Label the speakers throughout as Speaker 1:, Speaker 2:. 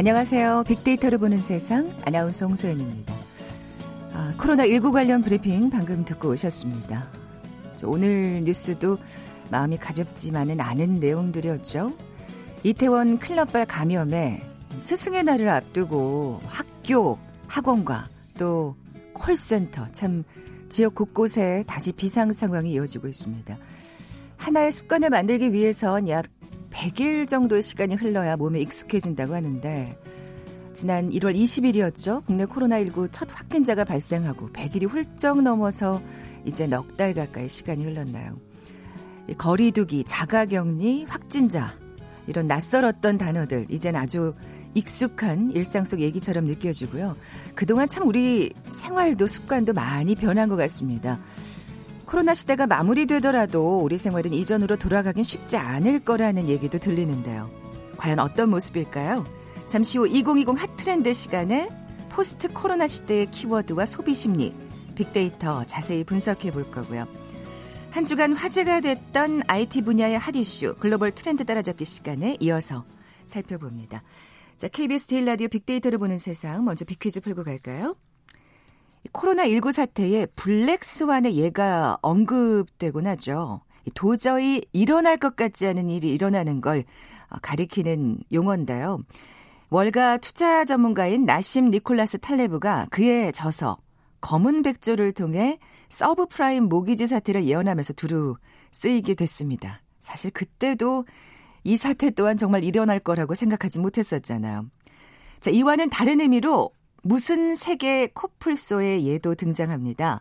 Speaker 1: 안녕하세요. 빅데이터를 보는 세상 아나운서 홍소연입니다. 아, 코로나19 관련 브리핑 방금 듣고 오셨습니다. 오늘 뉴스도 마음이 가볍지만은 않은 내용들이었죠. 이태원 클럽발 감염에 스승의 날을 앞두고 학교, 학원과 또 콜센터 참 지역 곳곳에 다시 비상 상황이 이어지고 있습니다. 하나의 습관을 만들기 위해선 약 100일 정도의 시간이 흘러야 몸에 익숙해진다고 하는데 지난 1월 20일이었죠. 국내 코로나19 첫 확진자가 발생하고 100일이 훌쩍 넘어서 이제 넉 달 가까이 시간이 흘렀나요. 거리두기, 자가격리, 확진자 이런 낯설었던 단어들 이젠 아주 익숙한 일상 속 얘기처럼 느껴지고요. 그동안 참 우리 생활도 습관도 많이 변한 것 같습니다. 코로나 시대가 마무리되더라도 우리 생활은 이전으로 돌아가긴 쉽지 않을 거라는 얘기도 들리는데요. 과연 어떤 모습일까요? 잠시 후 2020 핫트렌드 시간에 포스트 코로나 시대의 키워드와 소비 심리, 빅데이터 자세히 분석해 볼 거고요. 한 주간 화제가 됐던 IT 분야의 핫 이슈 글로벌 트렌드 따라잡기 시간에 이어서 살펴봅니다. 자, KBS 제일 라디오 빅데이터를 보는 세상 먼저 빅퀴즈 풀고 갈까요? 코로나19 사태에 블랙스완의 예가 언급되곤 하죠. 도저히 일어날 것 같지 않은 일이 일어나는 걸 어, 가리키는 용어인데요. 월가 투자 전문가인 나심 니콜라스 탈레브가 그의 저서 검은 백조를 통해 서브프라임 모기지 사태를 예언하면서 두루 쓰이게 됐습니다. 사실 그때도 이 사태 또한 정말 일어날 거라고 생각하지 못했었잖아요. 자, 이와는 다른 의미로 무슨 세계 코뿔소의 예도 등장합니다.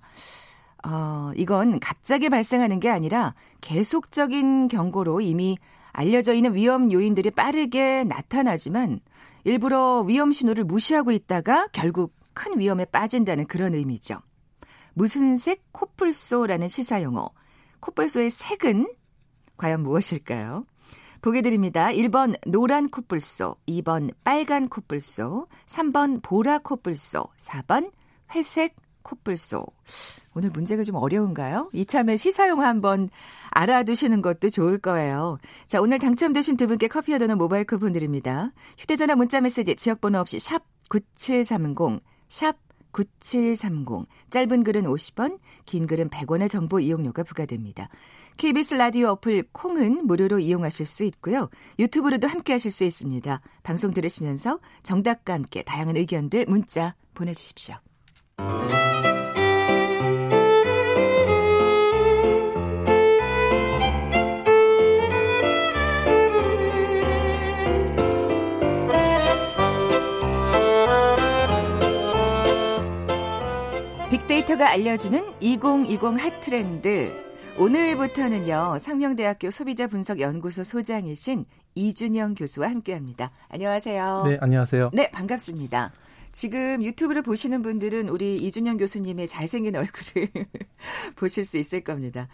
Speaker 1: 어, 이건 갑자기 발생하는 게 아니라 계속적인 경고로 이미 알려져 있는 위험 요인들이 빠르게 나타나지만 일부러 위험 신호를 무시하고 있다가 결국 큰 위험에 빠진다는 그런 의미죠. 무슨 색 코뿔소라는 시사 용어. 코뿔소의 색은 과연 무엇일까요? 보기 드립니다. 1번 노란 코뿔소, 2번 빨간 코뿔소, 3번 보라 코뿔소, 4번 회색 코뿔소. 오늘 문제가 좀 어려운가요? 이참에 시사용 한번 알아두시는 것도 좋을 거예요. 자, 오늘 당첨되신 두 분께 커피와 도는 모바일 쿠폰 드립니다. 휴대전화 문자 메시지 지역번호 없이 샵 9730, 샵 9730. 짧은 글은 50원, 긴 글은 100원의 정보 이용료가 부과됩니다. KBS 라디오 어플 콩은 무료로 이용하실 수 있고요. 유튜브로도 함께 하실 수 있습니다. 방송 들으시면서 정답과 함께 다양한 의견들 문자 보내주십시오. 빅데이터가 알려주는 2020 핫트렌드. 오늘부터는요, 상명대학교 소비자분석연구소 소장이신 이준영 교수와 함께 합니다. 안녕하세요.
Speaker 2: 네, 안녕하세요.
Speaker 1: 네, 반갑습니다. 지금 유튜브를 보시는 분들은 우리 이준영 교수님의 잘생긴 얼굴을 보실 수 있을 겁니다.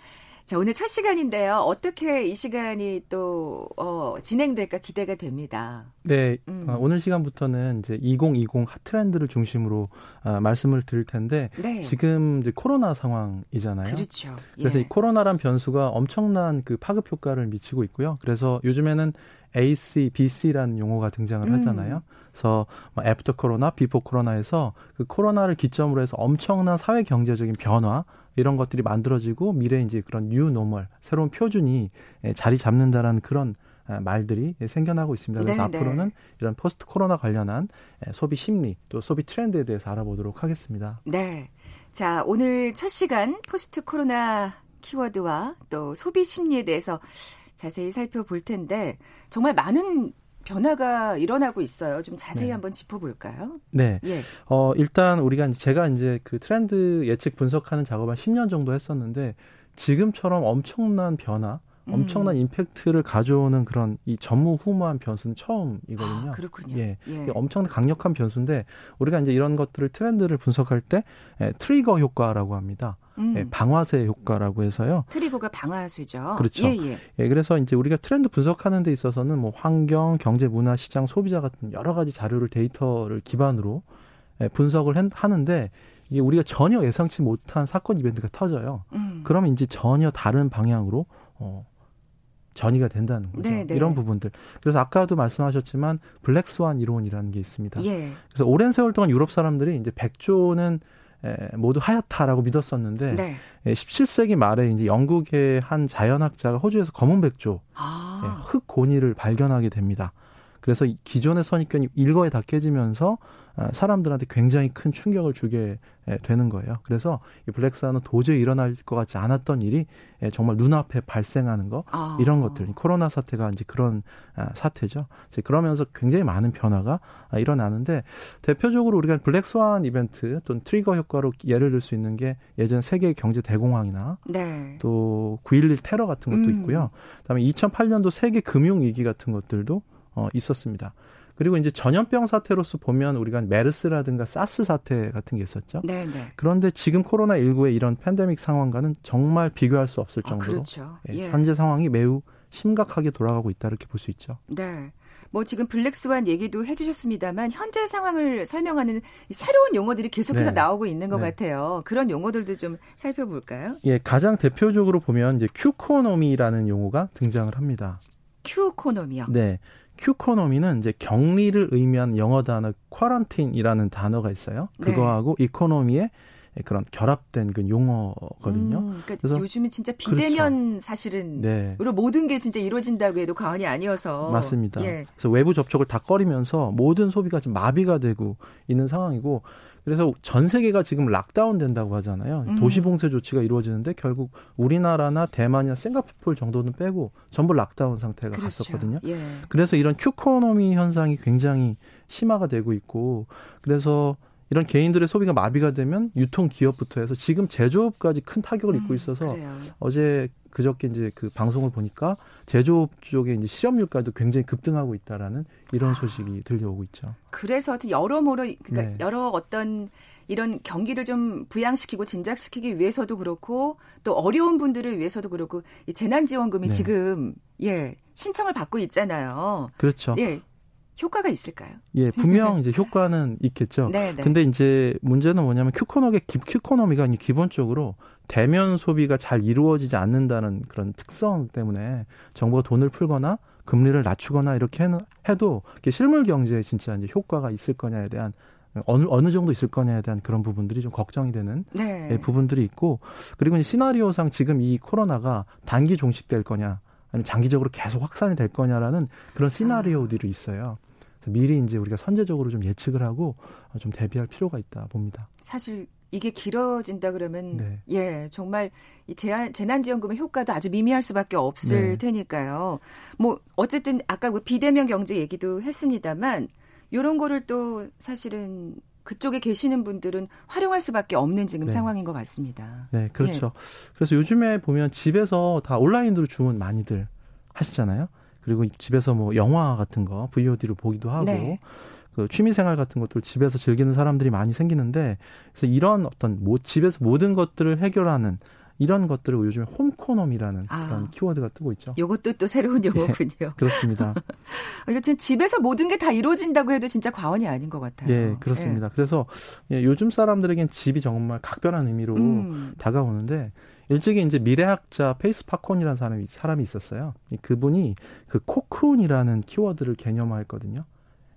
Speaker 1: 자, 오늘 첫 시간인데요. 어떻게 이 시간이 또, 어, 진행될까 기대가 됩니다.
Speaker 2: 네. 음. 어, 오늘 시간부터는 이제 2020 핫트렌드를 중심으로 어, 말씀을 드릴 텐데. 네. 지금 이제 코로나 상황이잖아요.
Speaker 1: 그렇죠.
Speaker 2: 그래서 예. 이 코로나란 변수가 엄청난 그 파급 효과를 미치고 있고요. 그래서 요즘에는 AC, BC라는 용어가 등장을 음. 하잖아요. 그래서 뭐 after 코로나, before 코로나에서 그 코로나를 기점으로 해서 엄청난 사회 경제적인 변화 이런 것들이 만들어지고 미래 이제 그런 뉴 노멀 새로운 표준이 예, 자리 잡는다라는 그런 아, 말들이 생겨나고 있습니다. 그래서 네네. 앞으로는 이런 포스트 코로나 관련한 예, 소비 심리 또 소비 트렌드에 대해서 알아보도록 하겠습니다.
Speaker 1: 네. 자, 오늘 첫 시간 포스트 코로나 키워드와 또 소비 심리에 대해서 자세히 살펴볼 텐데 정말 많은 변화가 일어나고 있어요. 좀 자세히 네. 한번 짚어볼까요?
Speaker 2: 네. 예. 어, 일단 우리가 제가 이제 그 트렌드 예측 분석하는 작업을 한 10년 정도 했었는데 지금처럼 엄청난 변화, 음. 엄청난 임팩트를 가져오는 그런 이 전무후무한 변수는 처음이거든요.
Speaker 1: 아, 그렇군요.
Speaker 2: 예. 예. 엄청난 강력한 변수인데 우리가 이제 이런 것들을 트렌드를 분석할 때 예, 트리거 효과라고 합니다. 음. 예, 방아쇠 효과라고 해서요.
Speaker 1: 트리거가 방아쇠죠.
Speaker 2: 그렇죠. 예, 예. 예, 그래서 이제 우리가 트렌드 분석하는 데 있어서는 뭐 환경, 경제, 문화, 시장, 소비자 같은 여러 가지 자료를 데이터를 기반으로 예, 분석을 하는데 이게 우리가 전혀 예상치 못한 사건 이벤트가 터져요. 음. 그러면 이제 전혀 다른 방향으로 어 전이가 된다는 거죠. 네, 네. 이런 부분들. 그래서 아까도 말씀하셨지만 블랙스완 이론이라는 게 있습니다. 예. 그래서 오랜 세월 동안 유럽 사람들이 이제 백조는 에, 모두 하얗다라고 믿었었는데 네. 에, 17세기 말에 이제 영국의 한 자연학자가 호주에서 검은 백조 아. 예, 흑 고니를 발견하게 됩니다. 그래서 기존의 선입견이 일거에 다 깨지면서 아, 사람들한테 굉장히 큰 충격을 주게 되는 거예요. 그래서 이 블랙스완은 도저히 일어날 것 같지 않았던 일이 정말 눈앞에 발생하는 거 아. 이런 것들 코로나 사태가 이제 그런 아, 사태죠. 이제 그러면서 굉장히 많은 변화가 일어나는데 대표적으로 우리가 블랙스완 이벤트 또는 트리거 효과로 예를 들 수 있는 게 예전 세계 경제 대공황이나 네. 또9.11 테러 같은 것도 음. 있고요. 그다음에 2008년도 세계 금융 위기 같은 것들도 어, 있었습니다. 그리고 이제 전염병 사태로서 보면 우리가 메르스라든가 사스 사태 같은 게 있었죠. 네네. 네. 그런데 지금 코로나 19의 이런 팬데믹 상황과는 정말 비교할 수 없을 아, 정도로 아, 그렇죠. 예, 예. 현재 상황이 매우 심각하게 돌아가고 있다 이렇게 볼 수 있죠.
Speaker 1: 네. 뭐 지금 black swan 얘기도 해주셨습니다만 현재 상황을 설명하는 새로운 용어들이 계속해서 네. 나오고 있는 것 네. 같아요. 그런 용어들도 좀 살펴볼까요?
Speaker 2: 예, 가장 대표적으로 보면 이제 Qconomy라는 용어가 등장을 합니다.
Speaker 1: Qconomy요?
Speaker 2: 네. Qconomy는 이제 격리를 의미한 영어 단어 quarantine이라는 단어가 있어요. 네. 그거하고 네. economy의 그런 결합된 그 용어거든요. 음,
Speaker 1: 그러니까 그래서 요즘은 진짜 비대면 그렇죠. 사실은 네. 모든 게 진짜 이루어진다고 해도 과언이 아니어서
Speaker 2: 맞습니다. 예. 그래서 외부 접촉을 다 꺼리면서 모든 소비가 지금 마비가 되고 있는 상황이고 그래서 전 세계가 지금 lockdown 된다고 하잖아요. 음. 도시 봉쇄 조치가 이루어지는데 결국 우리나라나 대만이나 싱가포르 정도는 빼고 전부 lockdown 상태가 그렇죠. 갔었거든요. 예. 그래서 이런 Qconomy 현상이 굉장히 심화가 되고 있고 그래서 이런 개인들의 소비가 마비가 되면 유통 기업부터 해서 지금 제조업까지 큰 타격을 입고 음, 있어서 음, 어제 그저께 이제 그 방송을 보니까 제조업 쪽에 이제 실업률까지도 굉장히 급등하고 있다라는 이런 아. 소식이 들려오고 있죠.
Speaker 1: 그래서 여러모로 그러니까 네. 여러 어떤 이런 경기를 좀 부양시키고 진작시키기 위해서도 그렇고 또 어려운 분들을 위해서도 그렇고 이 재난지원금이 네. 지금 예 신청을 받고 있잖아요.
Speaker 2: 그렇죠.
Speaker 1: 예 효과가 있을까요?
Speaker 2: 예, 분명 이제 효과는 있겠죠. 네, 네. 근데 이제 문제는 뭐냐면 큐코노의 큐코노미가 기본적으로 대면 소비가 잘 이루어지지 않는다는 그런 특성 때문에 정부가 돈을 풀거나 금리를 낮추거나 이렇게 해도 실물 경제에 진짜 이제 효과가 있을 거냐에 대한 어느 어느 정도 있을 거냐에 대한 그런 부분들이 좀 걱정이 되는 네. 예, 부분들이 있고 그리고 이제 시나리오상 지금 이 코로나가 단기 종식될 거냐 아니면 장기적으로 계속 확산이 될 거냐라는 그런 시나리오들이 있어요. 미리 이제 우리가 선제적으로 좀 예측을 하고 좀 대비할 필요가 있다 봅니다.
Speaker 1: 사실 이게 길어진다 그러면 네. 예 정말 이 재난 재난지원금의 효과도 아주 미미할 수밖에 없을 네. 테니까요. 뭐 어쨌든 아까 그 비대면 경제 얘기도 했습니다만 이런 거를 또 사실은 그쪽에 계시는 분들은 활용할 수밖에 없는 지금 네. 상황인 것 같습니다.
Speaker 2: 네, 그렇죠. 예. 그래서 요즘에 보면 집에서 다 온라인으로 주문 많이들 하시잖아요. 그리고 집에서 뭐 영화 같은 거 VOD로 보기도 하고 네. 그 취미 생활 같은 것들 집에서 즐기는 사람들이 많이 생기는데 그래서 이런 어떤 뭐 집에서 모든 것들을 해결하는 이런 것들을 요즘에 homeconomy라는 아, 그런 키워드가 뜨고 있죠.
Speaker 1: 이것도 또 새로운 예, 용어군요. 예,
Speaker 2: 그렇습니다.
Speaker 1: 이거 지금 집에서 모든 게 다 이루어진다고 해도 진짜 과언이 아닌 것 같아요.
Speaker 2: 예, 그렇습니다. 예. 그래서 예, 요즘 사람들에겐 집이 정말 각별한 의미로 음. 다가오는데 일찍이 이제 미래학자 페이스 팝콘이라는 사람이 사람이 있었어요. 그분이 그 코쿤이라는 키워드를 개념화했거든요.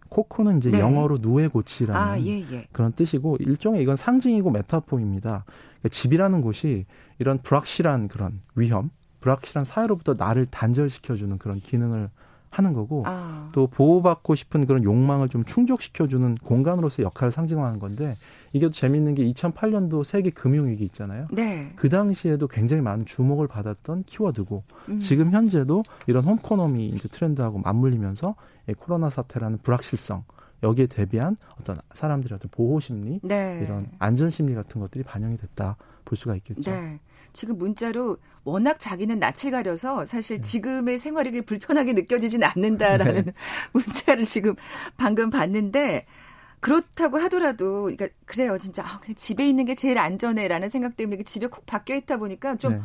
Speaker 2: 코코는 이제 네. 영어로 누에 고치라는 아, 예, 예. 그런 뜻이고 일종의 이건 상징이고 메타포입니다. 그러니까 집이라는 곳이 이런 불확실한 그런 위험, 불확실한 사회로부터 나를 단절시켜주는 그런 기능을 하는 거고 아. 또 보호받고 싶은 그런 욕망을 좀 충족시켜주는 공간으로서 역할을 상징하는 건데 이게 또 재밌는 게 2008년도 세계 금융위기 있잖아요. 네. 그 당시에도 굉장히 많은 주목을 받았던 키워드고 음. 지금 현재도 이런 홈코노미 이제 트렌드하고 맞물리면서 코로나 사태라는 불확실성 여기에 대비한 어떤 사람들의 어떤 보호 심리 네. 이런 안전 심리 같은 것들이 반영이 됐다 볼 수가 있겠죠. 네.
Speaker 1: 지금 문자로 워낙 자기는 낯을 가려서 사실 네. 지금의 생활이 불편하게 느껴지진 않는다라는 네. 문자를 지금 방금 봤는데 그렇다고 하더라도 그러니까 그래요 진짜 아, 그냥 집에 있는 게 제일 안전해라는 생각 때문에 집에 콕 박혀 있다 보니까 좀 네.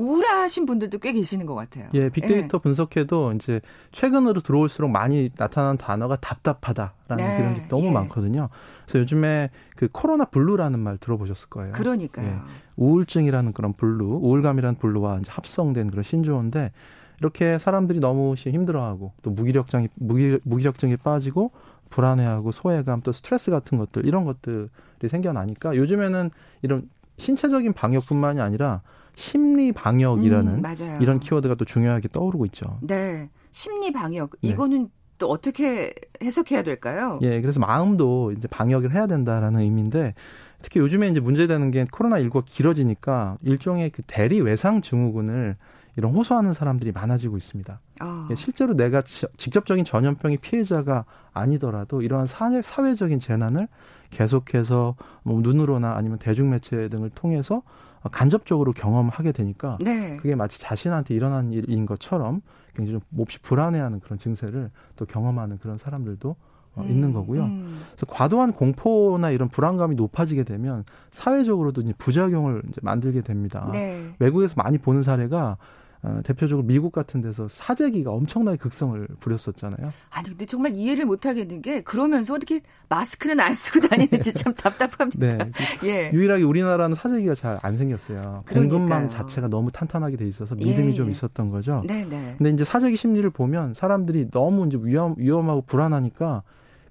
Speaker 1: 우울하신 분들도 꽤 계시는 것 같아요.
Speaker 2: 예, 빅데이터 예. 분석해도 이제 최근으로 들어올수록 많이 나타나는 단어가 답답하다라는 네. 그런 게 너무 예. 많거든요. 그래서 요즘에 그 코로나 blue라는 말 들어보셨을 거예요.
Speaker 1: 그러니까요. 예,
Speaker 2: 우울증이라는 그런 blue, 우울감이라는 blue와 이제 합성된 그런 신조어인데 이렇게 사람들이 너무 힘들어하고 또 무기력증이 무기, 무기력증이 빠지고 불안해하고 소외감 또 스트레스 같은 것들 이런 것들이 생겨나니까 요즘에는 이런 신체적인 방역뿐만이 아니라 심리 방역이라는 음, 이런 키워드가 또 중요하게 떠오르고 있죠.
Speaker 1: 네. 심리 방역 네. 이거는 또 어떻게 해석해야 될까요?
Speaker 2: 예, 그래서 마음도 이제 방역을 해야 된다라는 의미인데 특히 요즘에 이제 문제되는 게 코로나 19가 길어지니까 일종의 그 대리 외상 증후군을 이런 호소하는 사람들이 많아지고 있습니다. 어. 실제로 내가 직접적인 전염병의 피해자가 아니더라도 이러한 사회, 사회적인 재난을 계속해서 뭐 눈으로나 아니면 대중매체 등을 통해서 간접적으로 경험하게 되니까 네. 그게 마치 자신한테 일어난 일인 것처럼 굉장히 좀 몹시 불안해하는 그런 증세를 또 경험하는 그런 사람들도 어, 음, 있는 거고요. 음. 그래서 과도한 공포나 이런 불안감이 높아지게 되면 사회적으로도 이제 부작용을 이제 만들게 됩니다. 네. 외국에서 많이 보는 사례가 어, 대표적으로 미국 같은 데서 사재기가 엄청나게 극성을 부렸었잖아요.
Speaker 1: 아니 근데 정말 이해를 못 하겠는 게 그러면서 어떻게 마스크는 안 쓰고 다니는지 참 답답합니다. 네.
Speaker 2: 예. 유일하게 우리나라는 사재기가 잘 안 생겼어요. 그러니까요. 공급망 자체가 너무 탄탄하게 돼 있어서 믿음이 예, 좀 예. 있었던 거죠. 네, 네. 근데 이제 사재기 심리를 보면 사람들이 너무 이제 위험 위험하고 불안하니까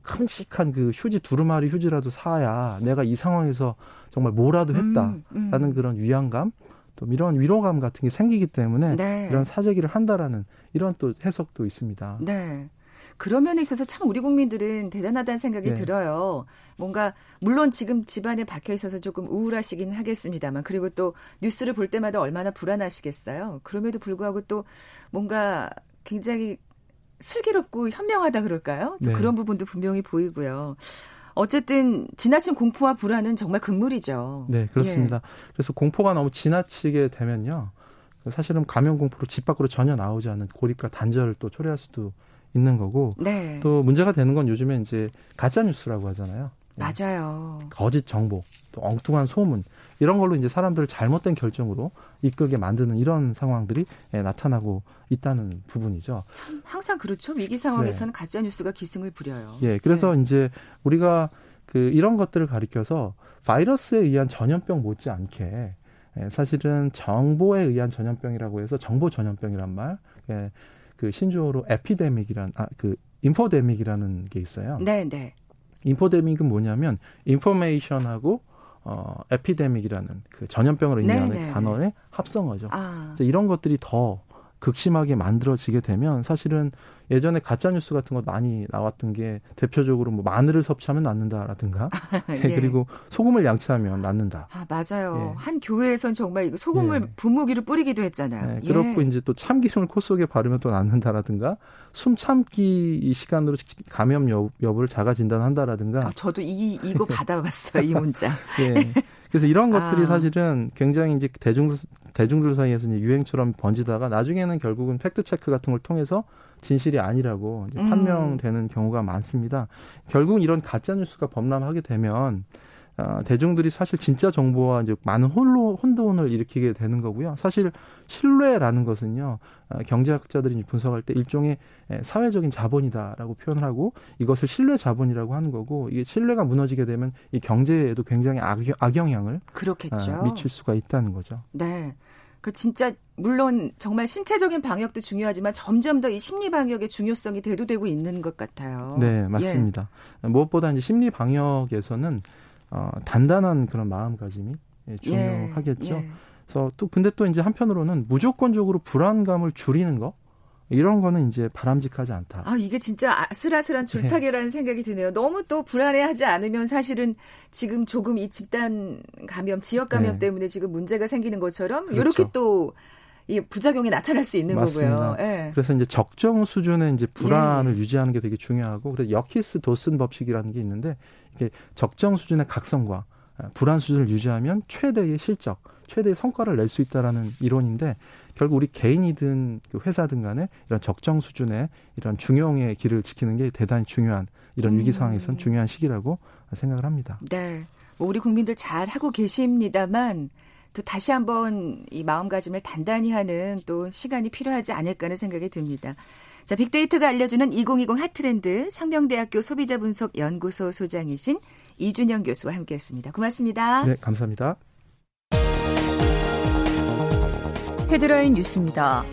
Speaker 2: 큼직한 그 휴지 두루마리 휴지라도 사야 내가 이 상황에서 정말 뭐라도 했다라는 음, 음. 그런 위안감 또 이런 위로감 같은 게 생기기 때문에 네. 이런 사재기를 한다라는 이런 또 해석도 있습니다.
Speaker 1: 네. 그런 면에 있어서 참 우리 국민들은 대단하다는 생각이 네. 들어요. 뭔가 물론 지금 집안에 박혀 있어서 조금 우울하시긴 하겠습니다만 그리고 또 뉴스를 볼 때마다 얼마나 불안하시겠어요. 그럼에도 불구하고 또 뭔가 굉장히 슬기롭고 현명하다 그럴까요? 네. 그런 부분도 분명히 보이고요. 어쨌든 지나친 공포와 불안은 정말 극물이죠.
Speaker 2: 네, 그렇습니다. 예. 그래서 공포가 너무 지나치게 되면요. 사실은 감염 공포로 집 밖으로 전혀 나오지 않는 고립과 단절을 또 초래할 수도 있는 거고 네. 또 문제가 되는 건 요즘에 이제 가짜 뉴스라고 하잖아요.
Speaker 1: 맞아요.
Speaker 2: 거짓 정보, 또 엉뚱한 소문 이런 걸로 이제 사람들을 잘못된 결정으로 이끌게 만드는 이런 상황들이 예, 나타나고 있다는 부분이죠.
Speaker 1: 참 항상 그렇죠. 위기 상황에서는 네. 가짜 뉴스가 기승을 부려요.
Speaker 2: 예, 그래서 네. 이제 우리가 그 이런 것들을 가리켜서 바이러스에 의한 전염병 못지않게 예, 사실은 정보에 의한 전염병이라고 해서 정보 전염병이란 말, 예, 그 신조어로 에피데믹이란 아그 인포데믹이라는 게 있어요. 네, 네. 인포데믹은 뭐냐면 인포메이션하고 어, 에피데믹이라는 그 전염병으로 인해하는 네네. 단어의 합성어죠. 아. 그래서 이런 것들이 더 극심하게 만들어지게 되면 사실은 예전에 가짜 뉴스 같은 거 많이 나왔던 게 대표적으로 뭐 마늘을 섭취하면 낫는다라든가 예. 그리고 소금을 양치하면 낫는다.
Speaker 1: 아 맞아요. 예. 한 교회에선 정말 소금을 예. 분무기로 뿌리기도 했잖아요.
Speaker 2: 예. 그렇고 이제 또 참기름을 코 속에 바르면 또 낫는다라든가 숨 참기 시간으로 감염 여, 여부를 자가 진단한다라든가. 아,
Speaker 1: 저도 이 이거 받아봤어요 이 문자.
Speaker 2: 예. 그래서 이런 것들이 아. 사실은 굉장히 이제 대중 대중들 사이에서 이제 유행처럼 번지다가 나중에는 결국은 팩트 체크 같은 걸 통해서 진실이 아니라고 음. 판명되는 음. 경우가 많습니다. 결국 이런 가짜 뉴스가 범람하게 되면 어, 대중들이 사실 진짜 정보와 이제 많은 혼로, 혼돈을 일으키게 되는 거고요. 사실 신뢰라는 것은요, 어, 경제학자들이 분석할 때 일종의 사회적인 자본이다라고 표현을 하고 이것을 신뢰 자본이라고 하는 거고 이게 신뢰가 무너지게 되면 이 경제에도 굉장히 악영, 악영향을 그렇겠죠. 어, 미칠 수가 있다는 거죠.
Speaker 1: 네. 그 진짜 물론 정말 신체적인 방역도 중요하지만 점점 더 이 심리 방역의 중요성이 대두되고 있는 것 같아요.
Speaker 2: 네, 맞습니다. 예. 무엇보다 이제 심리 방역에서는 어, 단단한 그런 마음가짐이 예, 중요하겠죠. 예, 예. 그래서 또 근데 또 이제 한편으로는 무조건적으로 불안감을 줄이는 거 이런 거는 이제 바람직하지 않다.
Speaker 1: 아, 이게 진짜 아슬아슬한 줄타기라는 네. 생각이 드네요. 너무 또 불안해하지 않으면 사실은 지금 조금 이 집단 감염, 지역 감염 네. 때문에 지금 문제가 생기는 것처럼 그렇죠. 이렇게 또 이 부작용이 나타날 수 있는 맞습니다. 거고요. 예.
Speaker 2: 그래서 이제 적정 수준의 이제 불안을 예. 유지하는 게 되게 중요하고 그래서 여키스 도슨 법칙이라는 게 있는데 이게 적정 수준의 각성과 불안 수준을 유지하면 최대의 실적, 최대의 성과를 낼 수 있다라는 이론인데 결국 우리 개인이든 그 회사든 간에 이런 적정 수준의 이런 중용의 길을 지키는 게 대단히 중요한 이런 음. 위기 상황에선 중요한 시기라고 생각을 합니다.
Speaker 1: 네. 뭐 우리 국민들 잘 하고 계십니다만 또 다시 한번 이 마음가짐을 단단히 하는 또 시간이 필요하지 않을까 하는 생각이 듭니다. 자, 빅데이터가 알려주는 2020 핫트렌드 상명대학교 소비자분석연구소 소장이신 이준영 교수와 함께했습니다. 고맙습니다.
Speaker 2: 네, 감사합니다.
Speaker 1: 헤드라인 뉴스입니다.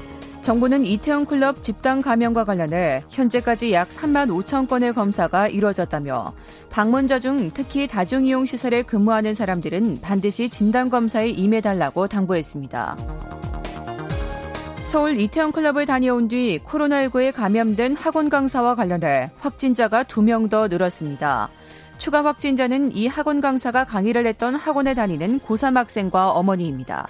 Speaker 3: 정부는 이태원 클럽 집단 감염과 관련해 현재까지 약 3만 5천 건의 검사가 이뤄졌다며 방문자 중 특히 다중이용 시설에 근무하는 사람들은 반드시 진단 검사에 임해달라고 당부했습니다. 서울 이태원 클럽을 다녀온 뒤 코로나19에 감염된 학원 강사와 관련해 확진자가 2명 더 늘었습니다. 추가 확진자는 이 학원 강사가 강의를 했던 학원에 다니는 고3 학생과 어머니입니다.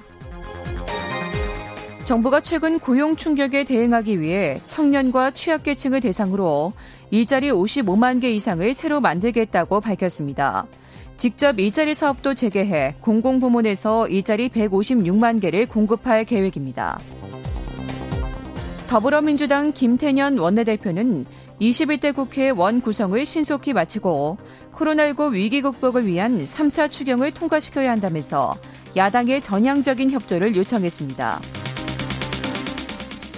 Speaker 3: 정부가 최근 고용 충격에 대응하기 위해 청년과 취약계층을 대상으로 일자리 55만 개 이상을 새로 만들겠다고 밝혔습니다. 직접 일자리 사업도 재개해 공공부문에서 일자리 156만 개를 공급할 계획입니다. 더불어민주당 김태년 원내대표는 21대 국회 원 구성을 신속히 마치고 코로나19 위기 극복을 위한 3차 추경을 통과시켜야 한다면서 야당의 전향적인 협조를 요청했습니다.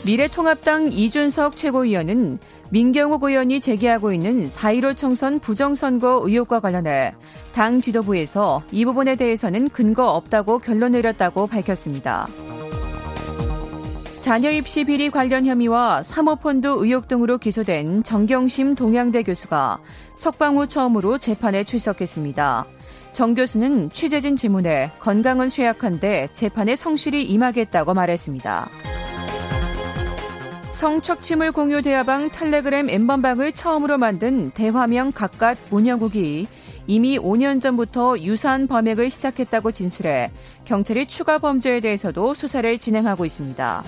Speaker 3: 미래통합당 이준석 최고위원은 민경욱 의원이 제기하고 있는 4.15 총선 부정선거 의혹과 관련해 당 지도부에서 이 부분에 대해서는 근거 없다고 결론 내렸다고 밝혔습니다. 자녀 입시 비리 관련 혐의와 사모펀드 의혹 등으로 기소된 정경심 동양대 교수가 석방 후 처음으로 재판에 출석했습니다. 정 교수는 취재진 질문에 건강은 쇠약한데 재판에 성실히 임하겠다고 말했습니다. 성착취물 공유 대화방 텔레그램 엠번방을 처음으로 만든 대화명 각각 문영국이 이미 5년 전부터 유사한 범행을 시작했다고 진술해 경찰이 추가 범죄에 대해서도 수사를 진행하고 있습니다.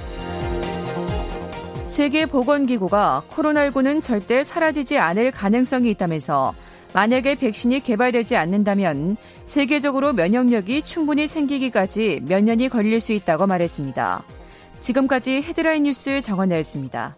Speaker 3: 세계보건기구가 코로나19는 절대 사라지지 않을 가능성이 있다면서 만약에 백신이 개발되지 않는다면 세계적으로 면역력이 충분히 생기기까지 몇 년이 걸릴 수 있다고 말했습니다. 지금까지 헤드라인 뉴스 정원나였습니다.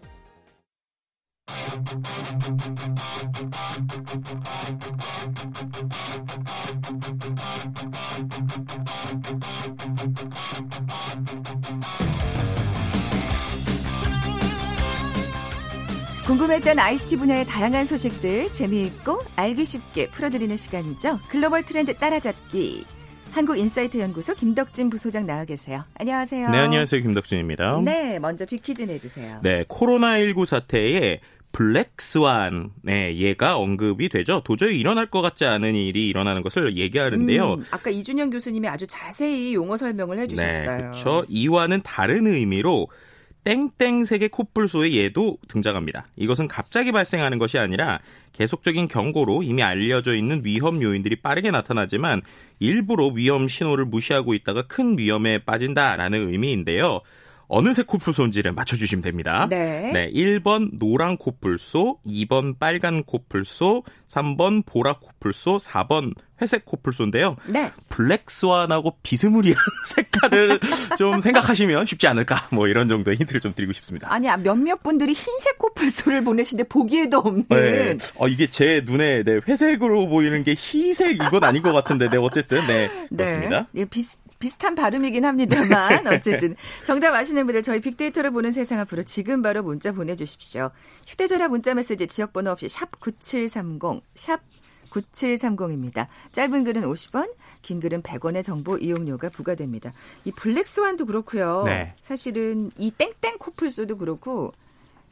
Speaker 1: 궁금했던 ICT 분야의 다양한 소식들 재미있고 알기 쉽게 풀어드리는 시간이죠. 글로벌 트렌드 따라잡기. 한국인사이트 연구소 김덕진 부소장 나와 계세요. 안녕하세요.
Speaker 4: 네, 안녕하세요. 김덕진입니다.
Speaker 1: 네, 먼저 빅퀴즈 내주세요.
Speaker 4: 네, 코로나19 사태에 블랙스완의 예가 언급이 되죠. 도저히 일어날 것 같지 않은 일이 일어나는 것을 얘기하는데요. 음,
Speaker 1: 아까 이준영 교수님이 아주 자세히 용어 설명을 해주셨어요.
Speaker 4: 네, 그렇죠. 이와는 다른 의미로 땡땡색의 코뿔소의 예도 등장합니다. 이것은 갑자기 발생하는 것이 아니라 계속적인 경고로 이미 알려져 있는 위험 요인들이 빠르게 나타나지만 일부러 위험 신호를 무시하고 있다가 큰 위험에 빠진다라는 의미인데요. 어느 색 코뿔소인지를 맞춰주시면 됩니다.
Speaker 1: 네.
Speaker 4: 네. 1번 노랑 코뿔소, 2번 빨간 코뿔소, 3번 보라 코뿔소, 4번 회색 코뿔소인데요.
Speaker 1: 네.
Speaker 4: 블랙스완하고 비스무리한 색깔을 좀 생각하시면 쉽지 않을까. 뭐 이런 정도의 힌트를 좀 드리고 싶습니다.
Speaker 1: 아니, 몇몇 분들이 흰색 코뿔소를 보내시는데 보기에도 없는. 네.
Speaker 4: 어, 이게 제 눈에 네, 회색으로 보이는 게 희색 이건 아닌 것 같은데, 네, 어쨌든, 네. 네. 그렇습니다.
Speaker 1: 네. 비슷, 비슷한 발음이긴 합니다만 어쨌든 정답 아시는 분들 저희 빅데이터를 보는 세상 앞으로 지금 바로 문자 보내주십시오. 휴대전화 문자 메시지 지역번호 없이 샵 9730, 샵 9730입니다. 짧은 글은 50원, 긴 글은 100원의 정보 이용료가 부과됩니다. 이 블랙스완도 그렇고요. 네. 사실은 이 땡땡 코뿔소도 그렇고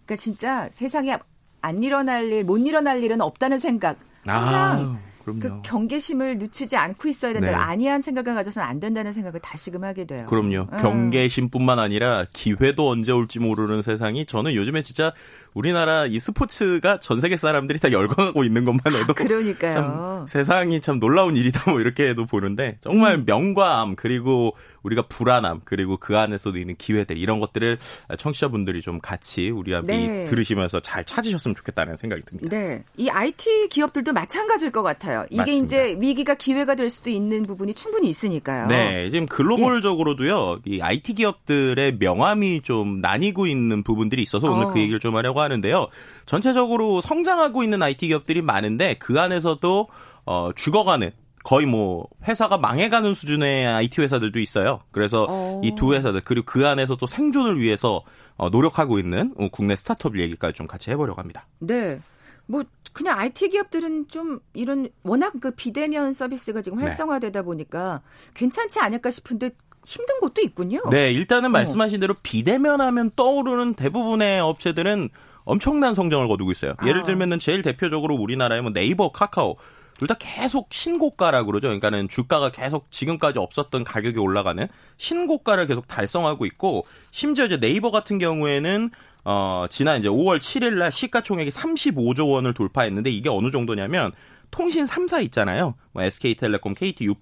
Speaker 1: 그러니까 진짜 세상에 안 일어날 일, 못 일어날 일은 없다는 생각 항상 아. 그럼요. 그 경계심을 늦추지 않고 있어야 된다. 네. 아니한 생각을 가져서는 안 된다는 생각을 다시금 하게 돼요.
Speaker 4: 그럼요. 음. 경계심뿐만 아니라 기회도 언제 올지 모르는 세상이 저는 요즘에 진짜 우리나라 이 스포츠가 전 세계 사람들이 다 열광하고 있는 것만 해도
Speaker 1: 아, 그러니까요.
Speaker 4: 참 세상이 참 놀라운 일이다 뭐 이렇게 해도 보는데 정말 음. 명과 암 그리고 우리가 불안함 그리고 그 안에서도 있는 기회들 이런 것들을 청취자분들이 좀 같이 우리와 네. 들으시면서 잘 찾으셨으면 좋겠다는 생각이 듭니다.
Speaker 1: 네. 이 IT 기업들도 마찬가지일 것 같아요. 이게 맞습니다. 이제 위기가 기회가 될 수도 있는 부분이 충분히 있으니까요.
Speaker 4: 네. 지금 글로벌적으로도요. 이 IT 기업들의 명암이 좀 나뉘고 있는 부분들이 있어서 오늘 그 어. 그 얘기를 좀 하려고 하는데요. 전체적으로 성장하고 있는 IT 기업들이 많은데 그 안에서도 어, 죽어가는 거의 뭐 회사가 망해가는 수준의 IT 회사들도 있어요. 그래서 어. 이두 회사들 그리고 그 안에서 또 생존을 위해서 어, 노력하고 있는 국내 스타트업 얘기까지 좀 같이 해보려고 합니다.
Speaker 1: 네. 뭐 그냥 IT 기업들은 좀 이런 워낙 그 비대면 서비스가 지금 네. 활성화되다 보니까 괜찮지 않을까 싶은데 힘든 곳도 있군요.
Speaker 4: 네, 일단은 어. 말씀하신 대로 비대면 하면 떠오르는 대부분의 업체들은 엄청난 성장을 거두고 있어요. 아. 예를 들면은 제일 대표적으로 우리나라에 뭐 네이버, 카카오 둘다 계속 신고가라 그러죠. 그러니까는 주가가 계속 지금까지 없었던 가격이 올라가는 신고가를 계속 달성하고 있고 심지어 이제 네이버 같은 경우에는 어 지난 이제 5월 7일 날 시가총액이 35조 원을 돌파했는데 이게 어느 정도냐면 통신 3사 있잖아요. 뭐 SK텔레콤, KT, U+.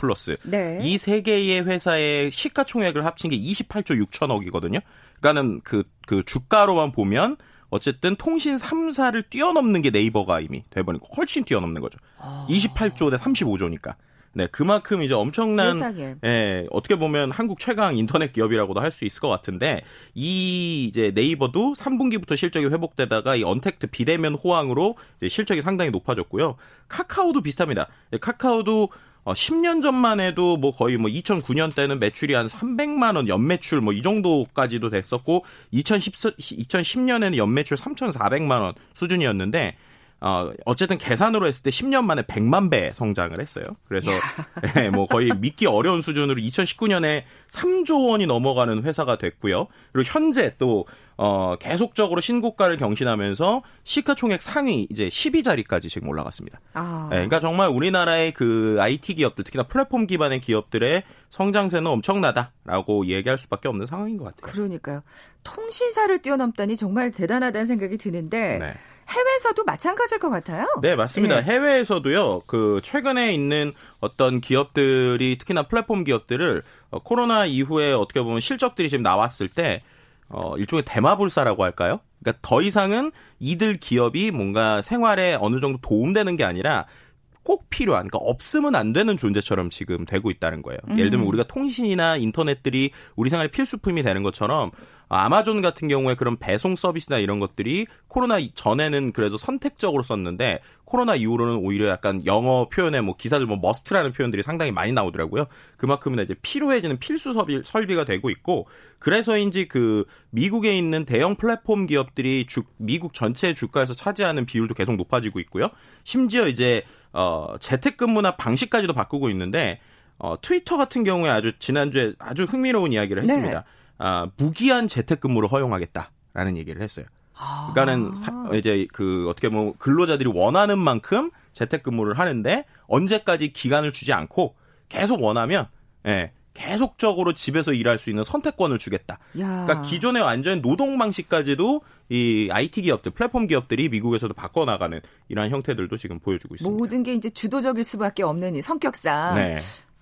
Speaker 4: 네. 이세 개의 회사의 시가총액을 합친 게 28조 6천억이거든요. 그러니까는 그, 그 주가로만 보면 어쨌든 통신 3사를 뛰어넘는 게 네이버가 이미 돼버리고 훨씬 뛰어넘는 거죠. 아. 28조 대 35조니까. 네, 그만큼 이제 엄청난 세상에. 예, 어떻게 보면 한국 최강 인터넷 기업이라고도 할 수 있을 것 같은데 이 이제 네이버도 3분기부터 실적이 회복되다가 이 언택트 비대면 호황으로 실적이 상당히 높아졌고요. 카카오도 비슷합니다. 예, 카카오도 어, 10년 전만 해도 뭐 거의 뭐 2009년 때는 매출이 한 300만 원 연매출 뭐 이 정도까지도 됐었고 2010 2010년에는 연매출 3,400만 원 수준이었는데 어, 어쨌든 계산으로 했을 때 10년 만에 100만 배 성장을 했어요. 그래서 네, 뭐 거의 믿기 어려운 수준으로 2019년에 3조 원이 넘어가는 회사가 됐고요. 그리고 현재 또 어, 계속적으로 신고가를 경신하면서 시가총액 상위 이제 12자리까지 지금 올라갔습니다. 아. 네, 그러니까 정말 우리나라의 그 IT 기업들 특히나 플랫폼 기반의 기업들의 성장세는 엄청나다라고 얘기할 수밖에 없는 상황인 것 같아요.
Speaker 1: 그러니까요. 통신사를 뛰어넘다니 정말 대단하다는 생각이 드는데 네. 해외에서도 마찬가지일 것 같아요.
Speaker 4: 네, 맞습니다. 네. 해외에서도요, 그, 최근에 있는 어떤 기업들이, 특히나 플랫폼 기업들을 어, 코로나 이후에 어떻게 보면 실적들이 지금 나왔을 때, 어, 일종의 대마불사라고 할까요? 그러니까 더 이상은 이들 기업이 뭔가 생활에 어느 정도 도움되는 게 아니라 꼭 필요한, 그러니까 없으면 안 되는 존재처럼 지금 되고 있다는 거예요. 음. 예를 들면 우리가 통신이나 인터넷들이 우리 생활의 필수품이 되는 것처럼 아마존 같은 경우에 그런 배송 서비스나 이런 것들이 코로나 전에는 그래도 선택적으로 썼는데 코로나 이후로는 오히려 약간 영어 표현에 뭐 기사들 뭐 must라는 표현들이 상당히 많이 나오더라고요. 그만큼이나 이제 필요해지는 필수 설비, 설비가 되고 있고 그래서인지 그 미국에 있는 대형 플랫폼 기업들이 주, 미국 전체 주가에서 차지하는 비율도 계속 높아지고 있고요. 심지어 이제 어 재택근무나 방식까지도 바꾸고 있는데 어 트위터 같은 경우에 아주 지난주에 아주 흥미로운 이야기를 했습니다. 네. 아, 무기한 재택근무를 허용하겠다라는 얘기를 했어요. 아. 그러니까는 사, 이제 그 어떻게 보면 근로자들이 원하는 만큼 재택근무를 하는데 언제까지 기간을 주지 않고 계속 원하면 예, 계속적으로 집에서 일할 수 있는 선택권을 주겠다. 야. 그러니까 기존의 완전 노동 방식까지도 이 IT 기업들, 플랫폼 기업들이 미국에서도 바꿔 나가는 이러한 형태들도 지금 보여주고 있습니다.
Speaker 1: 모든 게 이제 주도적일 수밖에 없는 성격상 네.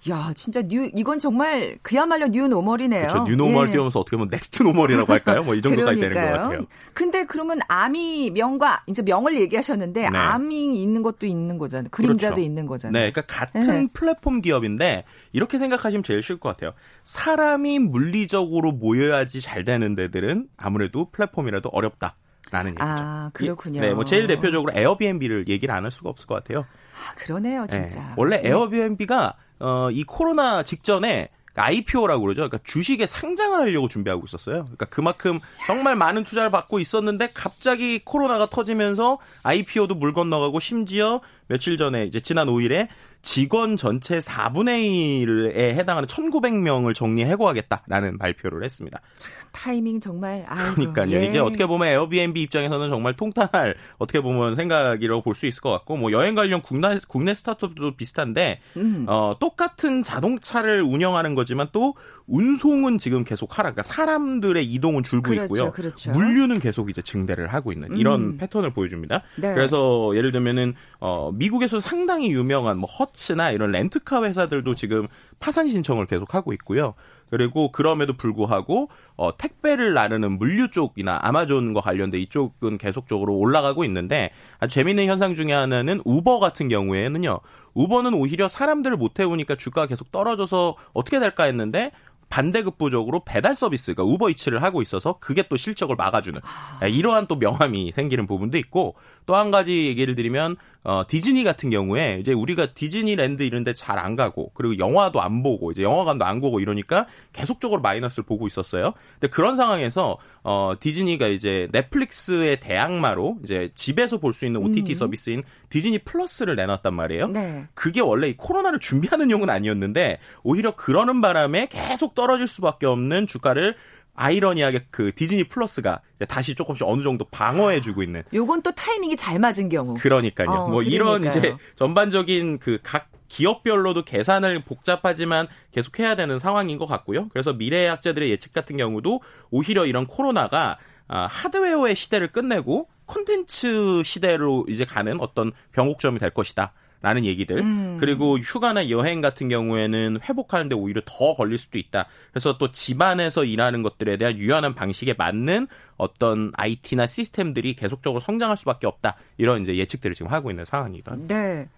Speaker 1: 야, 진짜 new 이건 정말 그야말로 new normal이네요.
Speaker 4: 그렇죠. new normal 예. 뛰어넘어서 어떻게 보면 next normal이라고 할까요? 뭐 이 정도까지 되는 것 같아요.
Speaker 1: 근데 그러면 암이 명과 이제 명을 얘기하셨는데 네. 암이 있는 것도 있는 거잖아요. 그림자도 그렇죠. 있는 거잖아요.
Speaker 4: 네, 그러니까 같은 네. 플랫폼 기업인데 이렇게 생각하시면 제일 쉬울 것 같아요. 사람이 물리적으로 모여야지 잘 되는 데들은 아무래도 플랫폼이라도 어렵다. 라는 얘기죠.
Speaker 1: 아, 그렇군요.
Speaker 4: 네, 뭐 제일 대표적으로 에어비앤비를 얘기를 안 할 수가 없을 것 같아요.
Speaker 1: 아, 그러네요, 진짜. 네,
Speaker 4: 원래 네. 에어비앤비가 어, 이 코로나 직전에 IPO라고 그러죠. 그러니까 주식에 상장을 하려고 준비하고 있었어요. 그러니까 그만큼 정말 많은 투자를 받고 있었는데 갑자기 코로나가 터지면서 IPO도 물 건너가고 심지어 며칠 전에 이제 지난 5일에 직원 전체 4분의 1에 해당하는 1,900명을 정리 해고하겠다라는 발표를 했습니다.
Speaker 1: 참 타이밍 정말 아이고,
Speaker 4: 그러니까요. 예. 이게 어떻게 보면 에어비앤비 입장에서는 정말 통탄할 어떻게 보면 생각이라고 볼 수 있을 것 같고 뭐 여행 관련 국내 국내 스타트업도 비슷한데 음. 어 똑같은 자동차를 운영하는 거지만 또 운송은 지금 계속 하락. 그러니까 사람들의 이동은 줄고 그렇죠, 있고요. 그렇죠. 물류는 계속 이제 증대를 하고 있는 이런 음. 패턴을 보여줍니다. 네. 그래서 예를 들면은 어 미국에서 상당히 유명한 뭐 허 츠나 이런 렌트카 회사들도 지금 파산 신청을 계속 하고 있고요. 그리고 그럼에도 불구하고 어, 택배를 나르는 물류 쪽이나 아마존과 관련된 이쪽은 계속적으로 올라가고 있는데 아주 재미있는 현상 중에 하나는 우버 같은 경우에는요. 우버는 오히려 사람들을 못 태우니까 주가가 계속 떨어져서 어떻게 될까 했는데 반대급부적으로 배달 서비스가 우버이츠를 하고 있어서 그게 또 실적을 막아주는 아. 이러한 또 명함이 생기는 부분도 있고 또 한 가지 얘기를 드리면 어, 디즈니 같은 경우에 이제 우리가 디즈니랜드 이런 데 잘 안 가고 그리고 영화도 안 보고 이제 영화관도 안 보고 이러니까 계속적으로 마이너스를 보고 있었어요. 근데 그런 상황에서 어, 디즈니가 이제 넷플릭스의 대항마로 이제 집에서 볼 수 있는 OTT 음. 서비스인 디즈니 플러스를 내놨단 말이에요. 네. 그게 원래 이 코로나를 준비하는 용은 아니었는데 오히려 그러는 바람에 계속 떨어질 수밖에 없는 주가를 아이러니하게 그 디즈니 플러스가 다시 조금씩 어느 정도 방어해주고 있는.
Speaker 1: 요건 또 타이밍이 잘 맞은 경우.
Speaker 4: 그러니까요.
Speaker 1: 어,
Speaker 4: 뭐
Speaker 1: 그러니까요.
Speaker 4: 이런 이제 전반적인 그각 기업별로도 계산을 복잡하지만 계속 해야 되는 상황인 것 같고요. 그래서 미래학자들의 예측 같은 경우도 오히려 이런 코로나가 아, 하드웨어의 시대를 끝내고 콘텐츠 시대로 이제 가는 어떤 변곡점이 될 것이다. 라는 얘기들.
Speaker 1: 음.
Speaker 4: 그리고 휴가나 여행 같은 경우에는 회복하는데 오히려 더 걸릴 수도 있다. 그래서 또 집안에서 일하는 것들에 대한 유연한 방식에 맞는 어떤 IT나 시스템들이 계속적으로 성장할 수밖에 없다. 이런 이제 예측들을 지금 하고 있는 상황이기도 합니다.
Speaker 1: 네.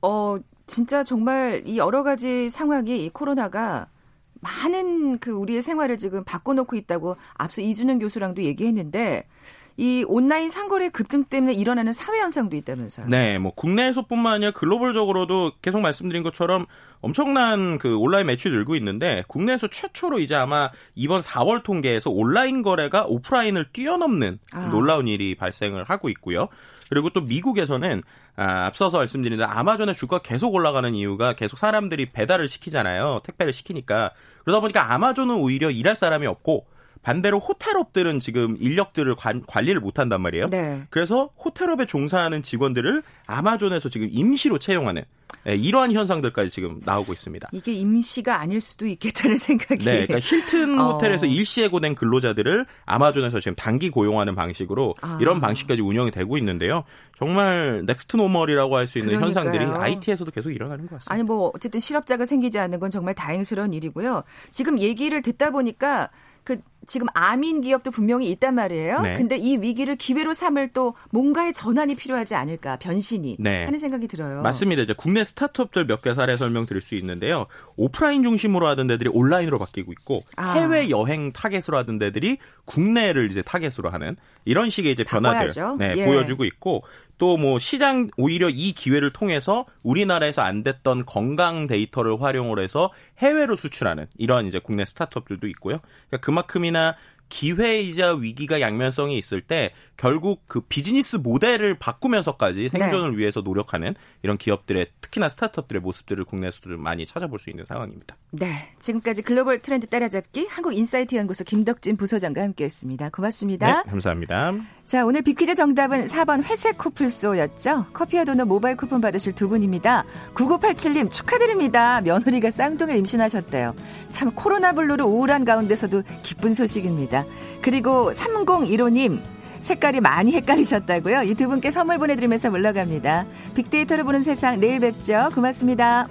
Speaker 1: 어, 진짜 정말 이 여러 가지 상황이 이 코로나가 많은 그 우리의 생활을 지금 바꿔놓고 있다고 앞서 이준영 교수랑도 얘기했는데 이 온라인 상거래 급증 때문에 일어나는 사회 현상도 있다면서요.
Speaker 4: 네, 뭐 국내에서뿐만 아니라 글로벌적으로도 계속 말씀드린 것처럼 엄청난 그 온라인 매출이 늘고 있는데 국내에서 최초로 이제 아마 이번 4월 통계에서 온라인 거래가 오프라인을 뛰어넘는
Speaker 1: 아.
Speaker 4: 놀라운 일이 발생을 하고 있고요. 그리고 또 미국에서는 아, 앞서서 말씀드린 아마존의 주가가 계속 올라가는 이유가 계속 사람들이 배달을 시키잖아요. 택배를 시키니까. 그러다 보니까 아마존은 오히려 일할 사람이 없고 반대로 호텔업들은 지금 인력들을 관, 관리를 못한단 말이에요.
Speaker 1: 네.
Speaker 4: 그래서 호텔업에 종사하는 직원들을 아마존에서 지금 임시로 채용하는 예, 이러한 현상들까지 지금 나오고 있습니다.
Speaker 1: 이게 임시가 아닐 수도 있겠다는 생각이.
Speaker 4: 네, 그러니까 힐튼
Speaker 1: 어.
Speaker 4: 호텔에서 일시해고된 근로자들을 아마존에서 지금 단기 고용하는 방식으로
Speaker 1: 아.
Speaker 4: 이런 방식까지 운영이 되고 있는데요. 정말 next normal이라고 할 수 있는
Speaker 1: 그러니까요.
Speaker 4: 현상들이 IT에서도 계속 일어나는 것 같습니다.
Speaker 1: 아니 뭐 어쨌든 실업자가 생기지 않는 건 정말 다행스러운 일이고요. 지금 얘기를 듣다 보니까 그 지금 암인 기업도 분명히 있단 말이에요.
Speaker 4: 네.
Speaker 1: 근데 이 위기를 기회로 삼을 또 뭔가의 전환이 필요하지 않을까 변신이
Speaker 4: 네.
Speaker 1: 하는 생각이 들어요.
Speaker 4: 맞습니다. 이제 국내 스타트업들 몇 개 사례 설명드릴 수 있는데요. 오프라인 중심으로 하던 데들이 온라인으로 바뀌고 있고
Speaker 1: 아.
Speaker 4: 해외 여행 타겟으로 하던 데들이 국내를 이제 타겟으로 하는 이런 식의 이제 변화들. 네,
Speaker 1: 예.
Speaker 4: 보여주고 있고 또 뭐 시장 오히려 이 기회를 통해서 우리나라에서 안 됐던 건강 데이터를 활용을 해서 해외로 수출하는 이런 이제 국내 스타트업들도 있고요. 그러니까 그만큼이나 기회이자 위기가 양면성이 있을 때 결국 그 비즈니스 모델을 바꾸면서까지 생존을 위해서 노력하는 이런 기업들의 특히나 스타트업들의 모습들을 국내에서도 좀 많이 찾아볼 수 있는 상황입니다.
Speaker 1: 네, 지금까지 글로벌 트렌드 따라잡기 한국인사이트 연구소 김덕진 부소장과 함께했습니다. 고맙습니다.
Speaker 4: 네, 감사합니다.
Speaker 1: 자, 오늘 빅퀴즈 정답은 4번 회색 코뿔소였죠. 커피와 도넛 모바일 쿠폰 받으실 두 분입니다. 9987님 축하드립니다. 며느리가 쌍둥이를 임신하셨대요. 참 코로나 blue로 우울한 가운데서도 기쁜 소식입니다. 그리고 3015님 색깔이 많이 헷갈리셨다고요. 이 두 분께 선물 보내드리면서 물러갑니다. 빅데이터를 보는 세상 내일 뵙죠. 고맙습니다.